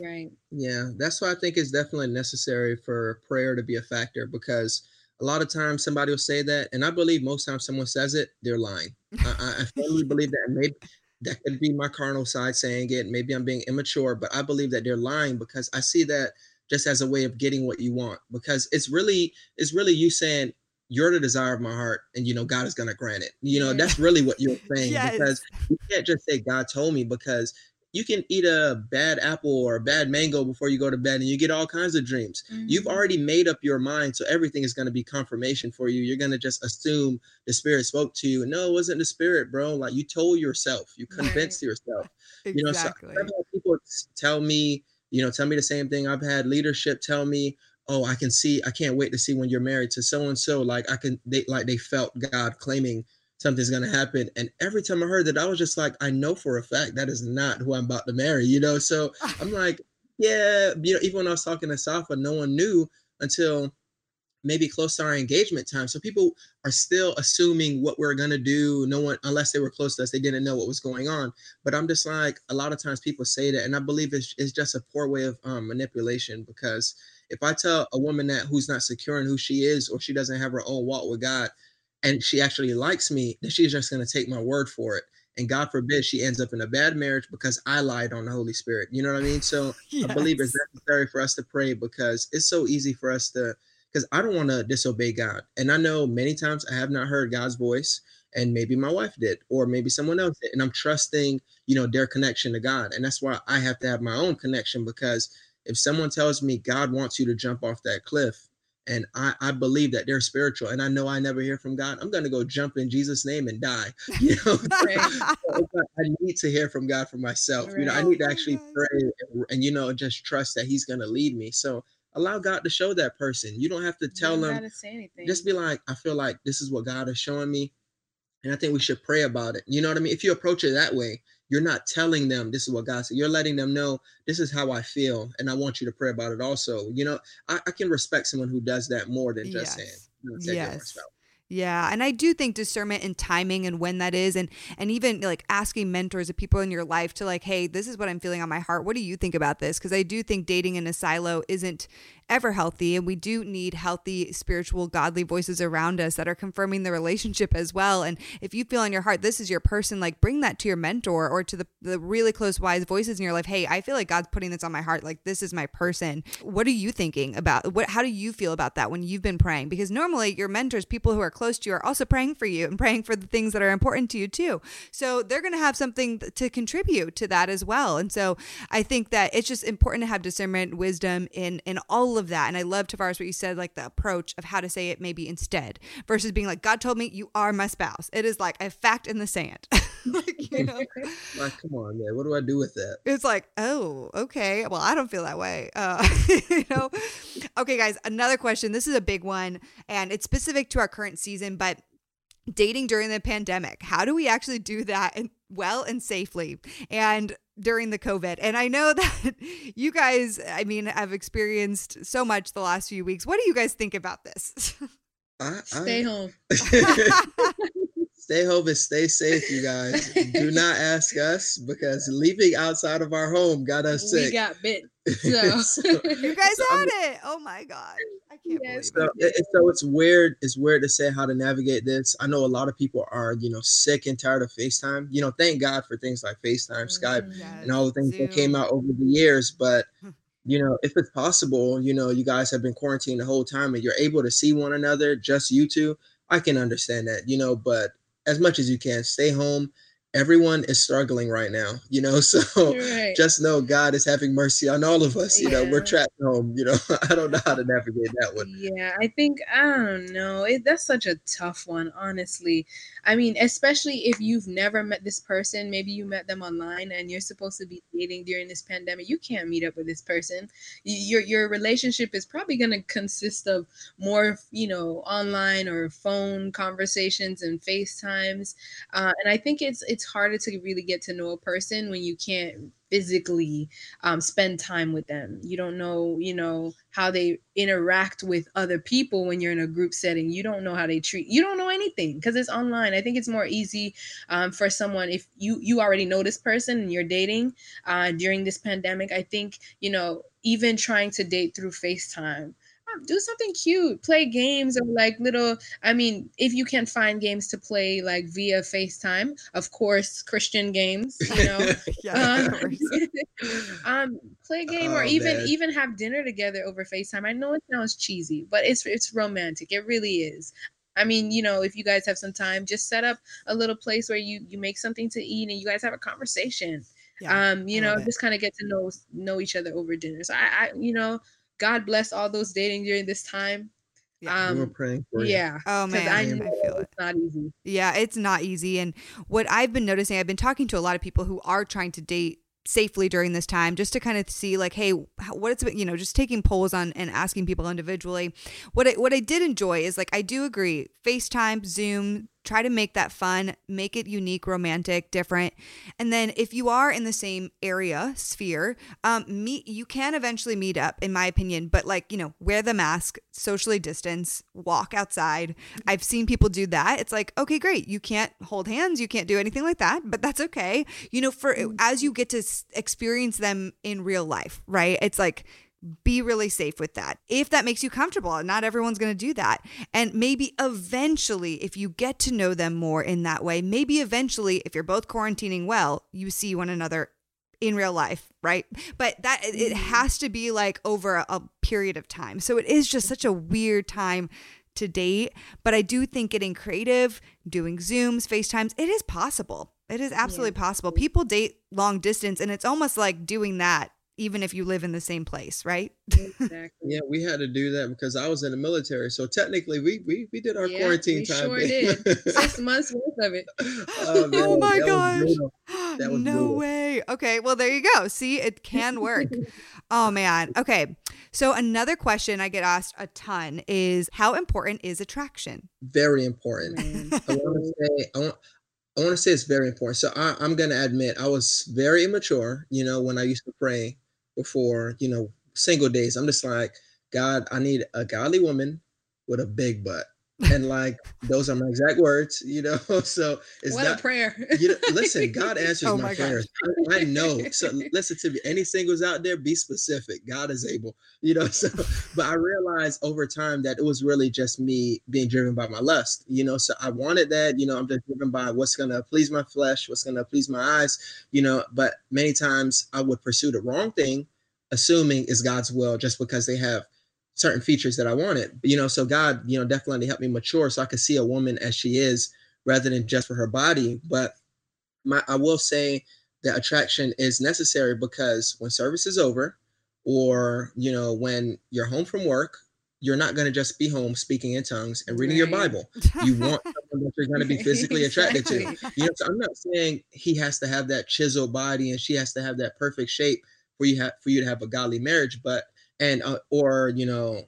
Right. Yeah, that's why I think it's definitely necessary for prayer to be a factor because a lot of times somebody will say that, and I believe most times someone says it, they're lying. I, I firmly believe that. And maybe that could be my carnal side saying it. Maybe I'm being immature, but I believe that they're lying because I see that just as a way of getting what you want. Because it's really, it's really you saying you're the desire of my heart, and you know God is gonna grant it. You know that's really what you're saying yes. because you can't just say God told me because you can eat a bad apple or a bad mango before you go to bed and you get all kinds of dreams. Mm-hmm. You've already made up your mind. So everything is going to be confirmation for you. You're going to just assume the spirit spoke to you. No, it wasn't the spirit, bro. Like you told yourself, you convinced right. yourself. exactly. You know, so people tell me, you know, tell me the same thing. I've had leadership tell me, oh, I can see, I can't wait to see when you're married to so and so. Like I can, they like they felt God claiming something's gonna happen. And every time I heard that, I was just like, I know for a fact that is not who I'm about to marry, you know. So I'm like, yeah, you know, even when I was talking to Safa, no one knew until maybe close to our engagement time. So people are still assuming what we're gonna do. No one, unless they were close to us, they didn't know what was going on. But I'm just like, a lot of times people say that, and I believe it's, it's just a poor way of um, manipulation. Because if I tell a woman that who's not secure in who she is, or she doesn't have her own walk with God, and she actually likes me, then she's just gonna take my word for it. And God forbid she ends up in a bad marriage because I lied on the Holy Spirit. You know what I mean? So yes. I believe it's necessary for us to pray because it's so easy for us to because I don't want to disobey God. And I know many times I have not heard God's voice, and maybe my wife did, or maybe someone else did. And I'm trusting, you know, their connection to God. And that's why I have to have my own connection because if someone tells me God wants you to jump off that cliff, and I, I believe that they're spiritual and I know I never hear from God, I'm gonna go jump in Jesus' name and die. You know, I need to hear from God for myself. Right. You know, I need to actually pray and, and, you know just trust that He's gonna lead me. So allow God to show that person. You don't have to tell them. To just be like, I feel like this is what God is showing me, and I think we should pray about it. You know what I mean? If you approach it that way, you're not telling them this is what God said. You're letting them know this is how I feel, and I want you to pray about it. Also, you know, I, I can respect someone who does that more than just yes. saying, yes. Yeah, and I do think discernment and timing and when that is and and even like asking mentors of people in your life to like, "Hey, this is what I'm feeling on my heart. What do you think about this?" because I do think dating in a silo isn't ever healthy. And we do need healthy, spiritual, godly voices around us that are confirming the relationship as well. And if you feel in your heart this is your person, like bring that to your mentor or to the, the really close, wise voices in your life. Hey, I feel like God's putting this on my heart. Like this is my person. What are you thinking about? What? How do you feel about that when you've been praying? Because normally your mentors, people who are close to you, are also praying for you and praying for the things that are important to you too. So they're going to have something to contribute to that as well. And so I think that it's just important to have discernment, wisdom in in all of of that. And I love Tovares what you said, like the approach of how to say it maybe instead versus being like, God told me you are my spouse. It is like a fact in the sand. like, you know? like, come on, man. What do I do with that? It's like, oh, okay. Well, I don't feel that way. Uh, you know? Okay, guys, another question. This is a big one and it's specific to our current season, but dating during the pandemic. How do we actually do that and well and safely? And during the COVID. And I know that you guys, I mean, have experienced so much the last few weeks. What do you guys think about this? I, I, stay home. stay home and stay safe, you guys. Do not ask us because leaving outside of our home got us sick. We got bit. So, so you guys so had I'm, it. Oh my god. I can't yes. believe so, it. So it's weird. It's weird to say how to navigate this. I know a lot of people are, you know, sick and tired of FaceTime. You know, thank God for things like FaceTime, Skype, yes. Mm-hmm. and all the things Zoom. that came out over the years. But you know, if it's possible, you know, you guys have been quarantined the whole time and you're able to see one another, just you two, I can understand that, you know, but as much as you can. Stay home. Everyone is struggling right now, you know. So right. just know God is having mercy on all of us. You yeah. know, we're trapped home. You know, I don't know how to navigate that one. Yeah, I think I don't know. It, that's such a tough one, honestly. I mean, especially if you've never met this person, maybe you met them online and you're supposed to be dating during this pandemic. You can't meet up with this person. Your your relationship is probably going to consist of more, you know, online or phone conversations and FaceTimes. Uh, and I think it's it's harder to really get to know a person when you can't physically um, spend time with them. You don't know, you know, how they interact with other people when you're in a group setting. You don't know how they treat. You don't know anything because it's online. I think it's more easy um, for someone if you you already know this person and you're dating uh, during this pandemic. I think you know even trying to date through FaceTime do something cute play games or like little i mean if you can find games to play like via facetime of course christian games you know yeah, um, um, play a game oh, or even man. even have dinner together over facetime i know it sounds cheesy but it's it's romantic it really is I mean, you know, if you guys have some time, just set up a little place where you you make something to eat and you guys have a conversation. Yeah, um, you know, just kind of get to know know each other over dinner. So I, I you know, God bless all those dating during this time. Yeah. Um, we praying for you. Yeah. Oh man, I, I feel it. It's not easy. Yeah, it's not easy. And what I've been noticing, I've been talking to a lot of people who are trying to date safely during this time just to kind of see like hey what it's you know just taking polls on and asking people individually what I, what I did enjoy is like I do agree FaceTime Zoom try to make that fun, make it unique, romantic, different. And then if you are in the same area, sphere, um, meet you can eventually meet up, in my opinion, but like, you know, wear the mask, socially distance, walk outside. I've seen people do that. It's like, okay, great. You can't hold hands, you can't do anything like that, but that's okay. You know, for as you get to experience them in real life, right? It's like be really safe with that. If that makes you comfortable, not everyone's going to do that. And maybe eventually, if you get to know them more in that way, maybe eventually, if you're both quarantining well, you see one another in real life, right? But that it mm-hmm. has to be like over a, a period of time. So it is just such a weird time to date. But I do think getting creative, doing Zooms, FaceTimes, it is possible. It is absolutely yeah. possible. People date long distance, and it's almost like doing that even if you live in the same place, right? Exactly. yeah, we had to do that because I was in the military. So technically, we we, we did our yeah, quarantine we time. Sure did. Six months worth of it. Oh, oh my gosh! no brutal. way. Okay, well there you go. See, it can work. oh man. Okay. So another question I get asked a ton is how important is attraction? Very important. I want to say I want, I want to say it's very important. So I, I'm going to admit I was very immature, you know, when I used to pray before, you know, single days. I'm just like, God, I need a godly woman with a big butt. And like those are my exact words, you know. So it's what not, a prayer. you know, listen, God oh answers oh my, my prayers. I, I, know. So listen to me. Any singles out there, be specific. God is able, you know. So, but I realized over time that it was really just me being driven by my lust, you know. So I wanted that, you know. I'm just driven by what's gonna please my flesh, what's gonna please my eyes, you know. But many times I would pursue the wrong thing assuming is God's will just because they have certain features that I wanted. You know, so God, you know, definitely helped me mature so I could see a woman as she is rather than just for her body. But my I will say that attraction is necessary because when service is over or you know when you're home from work you're not going to just be home speaking in tongues and reading right. your Bible. You want someone that you're going to be physically attracted to. You know, so I'm not saying he has to have that chiseled body and she has to have that perfect shape for you have for you to have a godly marriage but and uh, or you know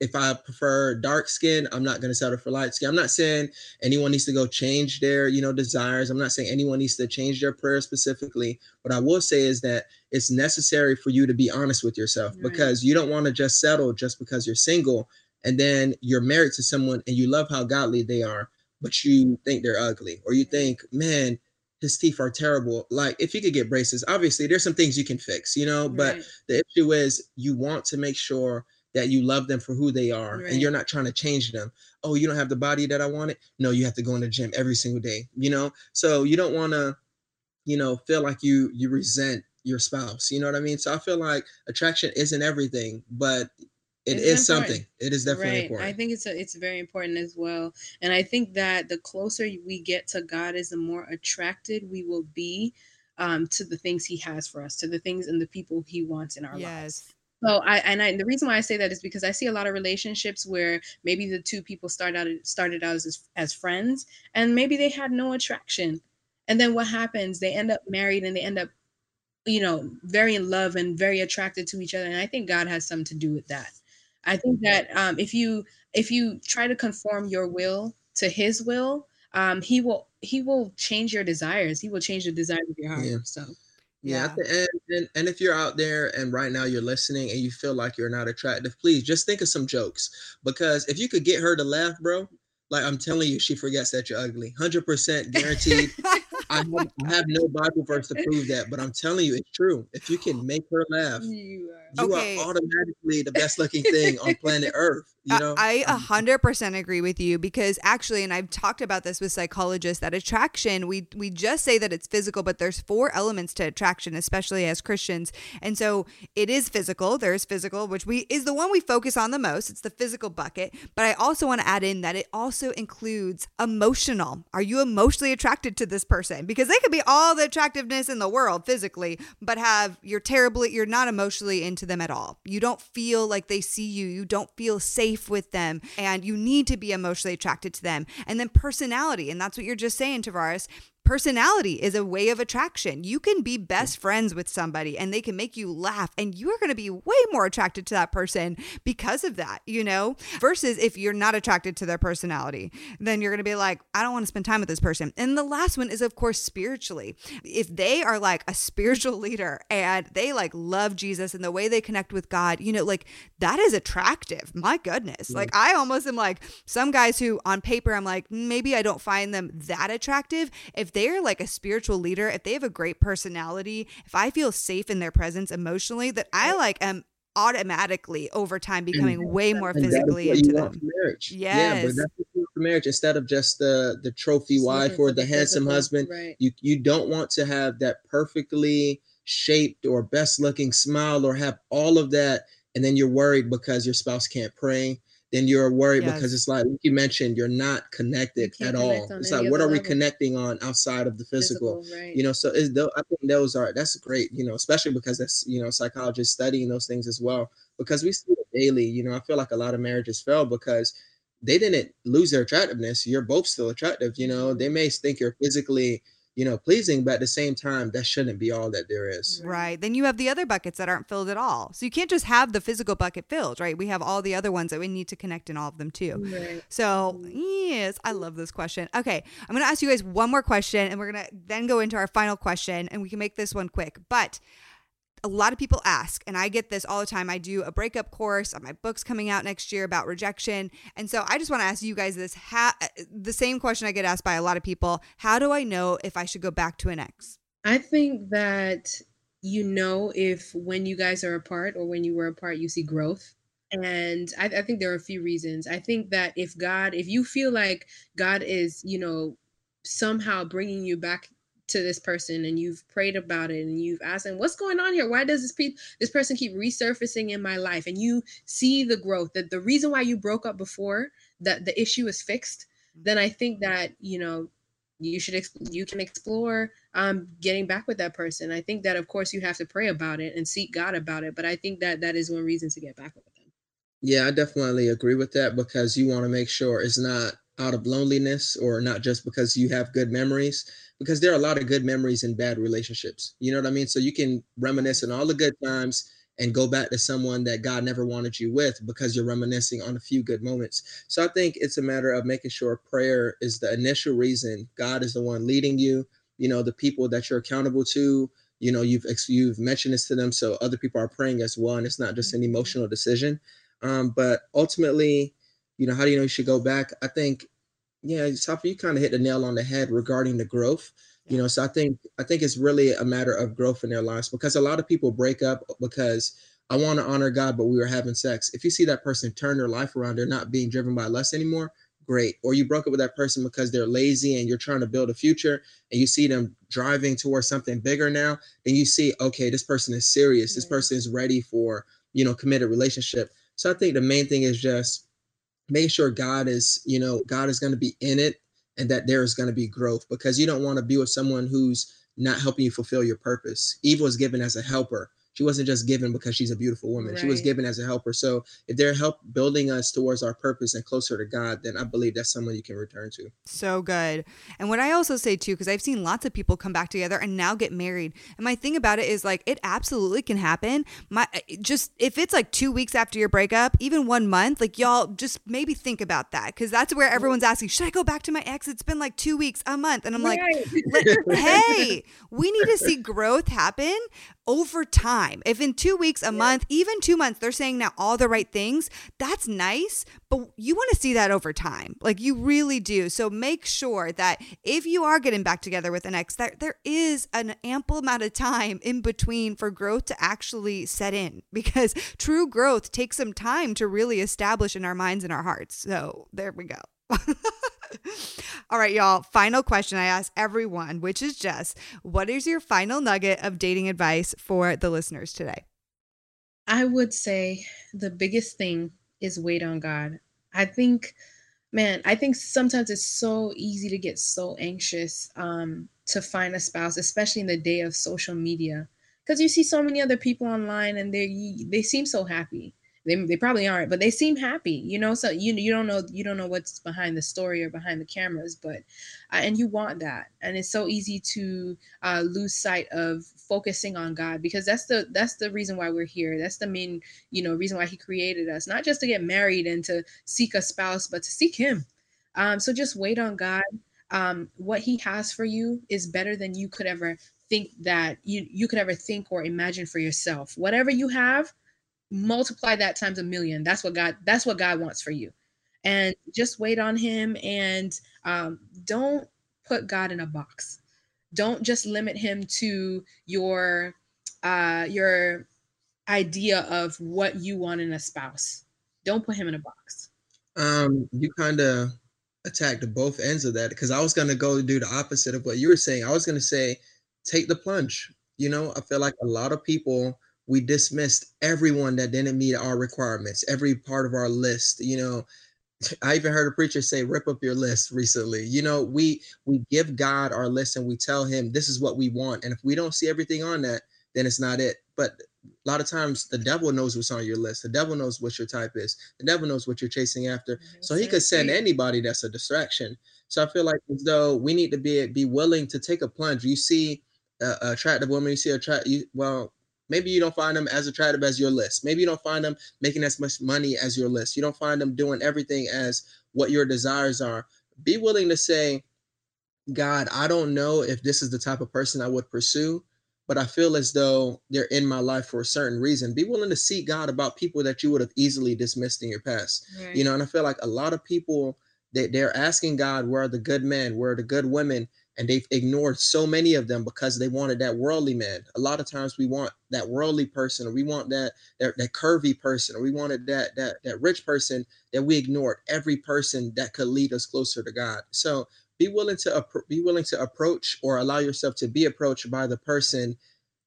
if I prefer dark skin, I'm not going to settle for light skin. I'm not saying anyone needs to go change their, you know, desires. I'm not saying anyone needs to change their prayer specifically. What I will say is that it's necessary for you to be honest with yourself right. because you don't want to just settle just because you're single and then you're married to someone and you love how godly they are, but you think they're ugly or you think, man, his teeth are terrible. Like if you could get braces, obviously there's some things you can fix, you know, but right. the issue is you want to make sure that you love them for who they are right. and you're not trying to change them. Oh, you don't have the body that I wanted? No, you have to go in the gym every single day, you know? So you don't want to, you know, feel like you you resent your spouse. You know what I mean? So I feel like attraction isn't everything, but it it's is important. something. It is definitely right. important. I think it's a, it's very important as well. And I think that the closer we get to God is the more attracted we will be um, to the things he has for us, to the things and the people he wants in our yes. lives. So I and I the reason why I say that is because I see a lot of relationships where maybe the two people start out started out as as friends and maybe they had no attraction. And then what happens? They end up married and they end up you know very in love and very attracted to each other and I think God has something to do with that. I think that um, if you if you try to conform your will to His will, um, He will He will change your desires. He will change the desires of your heart. Yeah. So. Yeah, at the end, and, and if you're out there and right now you're listening and you feel like you're not attractive, please just think of some jokes. Because if you could get her to laugh, bro, like I'm telling you, she forgets that you're ugly. Hundred percent guaranteed. I have, I have, no Bible verse to prove that, but I'm telling you, it's true. If you can make her laugh, you are, you okay. are automatically the best looking thing on planet Earth. You know, I a hundred percent agree with you because actually, and I've talked about this with psychologists that attraction we we just say that it's physical, but there's four elements to attraction, especially as Christians, and so it is physical. There's physical, which we is the one we focus on the most. It's the physical bucket, but I also want to add in that it also includes emotional. Are you emotionally attracted to this person? Because they could be all the attractiveness in the world physically, but have you're terribly you're not emotionally into them at all. You don't feel like they see you. You don't feel safe safe with them and you need to be emotionally attracted to them. And then personality, and that's what you're just saying, Tovares. Personality is a way of attraction. You can be best friends with somebody and they can make you laugh, and you are going to be way more attracted to that person because of that, you know? Versus if you're not attracted to their personality, then you're going to be like, I don't want to spend time with this person. And the last one is, of course, spiritually. If they are like a spiritual leader and they like love Jesus and the way they connect with God, you know, like that is attractive. My goodness. Yeah. Like I almost am like some guys who on paper, I'm like, maybe I don't find them that attractive. If they're like a spiritual leader, if they have a great personality, if I feel safe in their presence emotionally, that I like am automatically over time becoming and, way more physically into them. Marriage. Yes. Yeah, but that's for marriage instead of just the the trophy wife or the handsome husband. Right. You you don't want to have that perfectly shaped or best looking smile or have all of that and then you're worried because your spouse can't pray then you're worried yes. because it's like, you mentioned, you're not connected you at all. It's like, what are level. we connecting on outside of the physical? physical right. You know, so is I think those are that's great. You know, especially because that's you know psychologists studying those things as well because we see it daily. You know, I feel like a lot of marriages fail because they didn't lose their attractiveness. You're both still attractive. You know, mm-hmm. they may think you're physically you know, pleasing, but at the same time, that shouldn't be all that there is. Right. Then you have the other buckets that aren't filled at all. So you can't just have the physical bucket filled, right? We have all the other ones that we need to connect in all of them too. Right. So, yes, I love this question. Okay. I'm going to ask you guys one more question and we're going to then go into our final question and we can make this one quick. But a lot of people ask, and I get this all the time. I do a breakup course on my books coming out next year about rejection. And so I just want to ask you guys this ha- uh, the same question I get asked by a lot of people How do I know if I should go back to an ex? I think that you know if when you guys are apart or when you were apart, you see growth. And I, I think there are a few reasons. I think that if God, if you feel like God is, you know, somehow bringing you back to this person and you've prayed about it and you've asked them what's going on here? Why does this pe- this person keep resurfacing in my life? And you see the growth that the reason why you broke up before that the issue is fixed then i think that you know you should exp- you can explore um getting back with that person. I think that of course you have to pray about it and seek god about it but i think that that is one reason to get back with them. Yeah i definitely agree with that because you want to make sure it's not out of loneliness or not just because you have good memories because there are a lot of good memories and bad relationships. You know what I mean? So you can reminisce on all the good times and go back to someone that God never wanted you with because you're reminiscing on a few good moments. So I think it's a matter of making sure prayer is the initial reason. God is the one leading you. You know, the people that you're accountable to, you know, you've you've mentioned this to them so other people are praying as well and it's not just an mm-hmm. emotional decision. Um, but ultimately, you know, how do you know you should go back? I think yeah, Safa, you kind of hit the nail on the head regarding the growth. You know, so I think I think it's really a matter of growth in their lives because a lot of people break up because I want to honor God, but we were having sex. If you see that person turn their life around, they're not being driven by lust anymore. Great. Or you broke up with that person because they're lazy and you're trying to build a future and you see them driving towards something bigger now, then you see, okay, this person is serious. This person is ready for, you know, committed relationship. So I think the main thing is just make sure God is, you know, God is going to be in it and that there is going to be growth because you don't want to be with someone who's not helping you fulfill your purpose. Eve was given as a helper. She wasn't just given because she's a beautiful woman. Right. She was given as a helper. So if they're help building us towards our purpose and closer to God, then I believe that's someone you can return to. So good. And what I also say too, because I've seen lots of people come back together and now get married. And my thing about it is like it absolutely can happen. My just if it's like two weeks after your breakup, even one month, like y'all just maybe think about that because that's where everyone's asking, should I go back to my ex? It's been like two weeks, a month, and I'm right. like, hey, we need to see growth happen over time. If in two weeks, a yeah. month, even two months, they're saying now all the right things, that's nice, but you want to see that over time. Like you really do. So make sure that if you are getting back together with an ex, that there is an ample amount of time in between for growth to actually set in because true growth takes some time to really establish in our minds and our hearts. So there we go. All right, y'all. Final question I ask everyone, which is just what is your final nugget of dating advice for the listeners today? I would say the biggest thing is wait on God. I think, man, I think sometimes it's so easy to get so anxious um, to find a spouse, especially in the day of social media, because you see so many other people online and they they seem so happy they, they probably aren't but they seem happy you know? So you you don't know you don't know what's behind the story or behind the cameras but uh, and you want that. And it's so easy to uh, lose sight of focusing on god because that's the that's the reason why we're here. That's the main you know reason why he created us. Not just to get married and to seek a spouse but to seek him. Um, so just wait on god. Um, what he has for you is better than you could ever think that you you could ever think or imagine for yourself. Whatever you have multiply that times a million. That's what god that's what god wants for you. And just wait on him and um, don't put god in a box. Don't just limit him to your uh your idea of what you want in a spouse. Don't put him in a box. Um you kind of attacked both ends of that because i was going to go do the opposite of what you were saying. I was going to say take the plunge. You know i feel like a lot of people we dismissed everyone that didn't meet our requirements, every part of our list. You know, I even heard a preacher say, "Rip up your list." Recently, you know, we we give God our list and we tell Him this is what we want, and if we don't see everything on that, then it's not it. But a lot of times, the devil knows what's on your list. The devil knows what your type is. The devil knows what you're chasing after. Mm-hmm. So he could send anybody that's a distraction. So I feel like as though we need to be be willing to take a plunge. You see a, attractive woman, you see a tra- you, well, Maybe you don't find them as attractive as your list. Maybe you don't find them making as much money as your list. You don't find them doing everything as what your desires are. Be willing to say, God, I don't know if this is the type of person I would pursue, but I feel as though they're in my life for a certain reason. Be willing to seek God about people that you would have easily dismissed in your past. Right. You know, and I feel like a lot of people they, they're asking God, where are the good men? Where are the good women? And they've ignored so many of them because they wanted that worldly man. A lot of times we want that worldly person, or we want that that, that curvy person, or we wanted that that that rich person that we ignored every person that could lead us closer to God. So be willing to be willing to approach or allow yourself to be approached by the person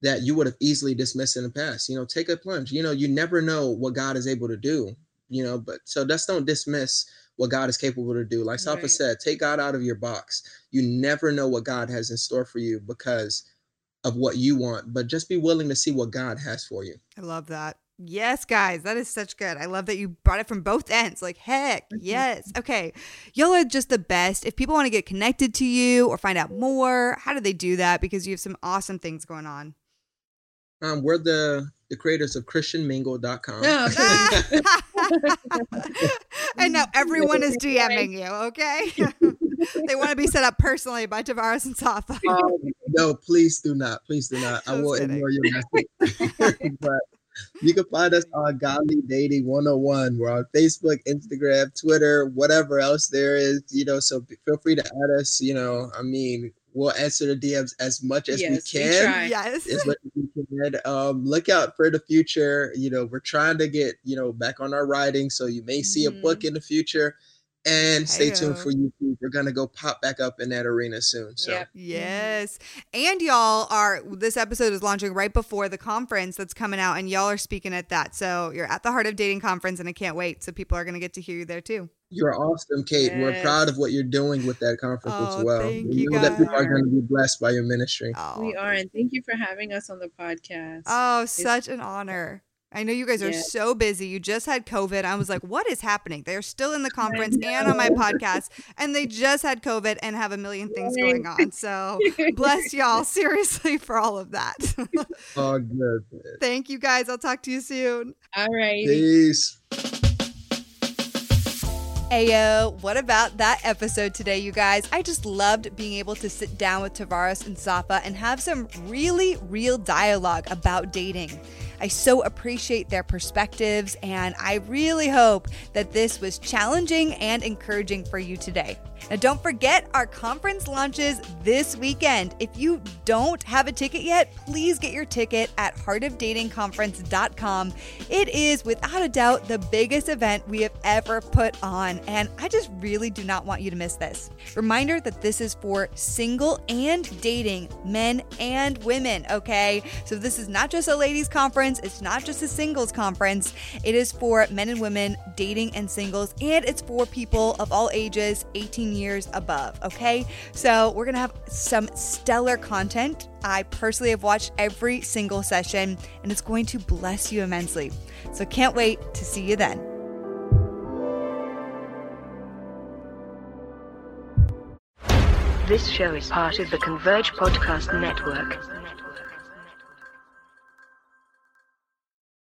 that you would have easily dismissed in the past. You know, take a plunge. You know, you never know what God is able to do. You know, but so just don't dismiss what God is capable to do. Like Safa right. said, take God out of your box. You never know what God has in store for you because of what you want, but just be willing to see what God has for you. I love that. Yes, guys, that is such good. I love that you brought it from both ends. Like, heck, yes. Okay. Y'all are just the best. If people want to get connected to you or find out more, how do they do that? Because you have some awesome things going on. Um, we're the the creators of christianmingle.com. and now everyone is DMing you, okay? they want to be set up personally by Tovares and Safa. Um, no, please do not. Please do not. I will kidding. ignore your message. but you can find us on Godly Dating 101. We're on Facebook, Instagram, Twitter, whatever else there is, you know, so feel free to add us. You know, I mean, we'll answer the DMs as much as yes, we can. We yes. As much as we can. Um, look out for the future. You know, we're trying to get, you know, back on our writing. So you may see mm-hmm. a book in the future. And stay tuned for YouTube. We're gonna go pop back up in that arena soon. So yep. Mm-hmm. yes, and y'all are. This episode is launching right before the conference that's coming out, and y'all are speaking at that. So you're at the Heart of Dating conference, and I can't wait. So people are gonna get to hear you there too. You're awesome, Kait. Yes. We're proud of what you're doing with that conference oh, as well. Thank we you know that people are going to be blessed by your ministry. Oh. We are, and thank you for having us on the podcast. Oh, it's- such an honor. I know you guys are so busy. You just had COVID. I was like, what is happening? They're still in the conference and on my podcast, and they just had COVID and have a million things going on. So bless y'all, seriously, for all of that. oh, good. Thank you guys. I'll talk to you soon. All right. Peace. Ayo, what about that episode today, you guys? I just loved being able to sit down with Tovares and Safa and have some really real dialogue about dating. I so appreciate their perspectives, and I really hope that this was challenging and encouraging for you today. Now, don't forget our conference launches this weekend. If you don't have a ticket yet, please get your ticket at heartofdatingconference.com. It is without a doubt the biggest event we have ever put on, and I just really do not want you to miss this. Reminder that this is for single and dating men and women, okay? So this is not just a ladies' conference, it's not just a singles conference. It is for men and women dating and singles, and it's for people of all ages 18 years above, okay? So we're gonna have some stellar content. I personally have watched every single session and it's going to bless you immensely. So can't wait to see you then. This show is part of the Converge Podcast Network.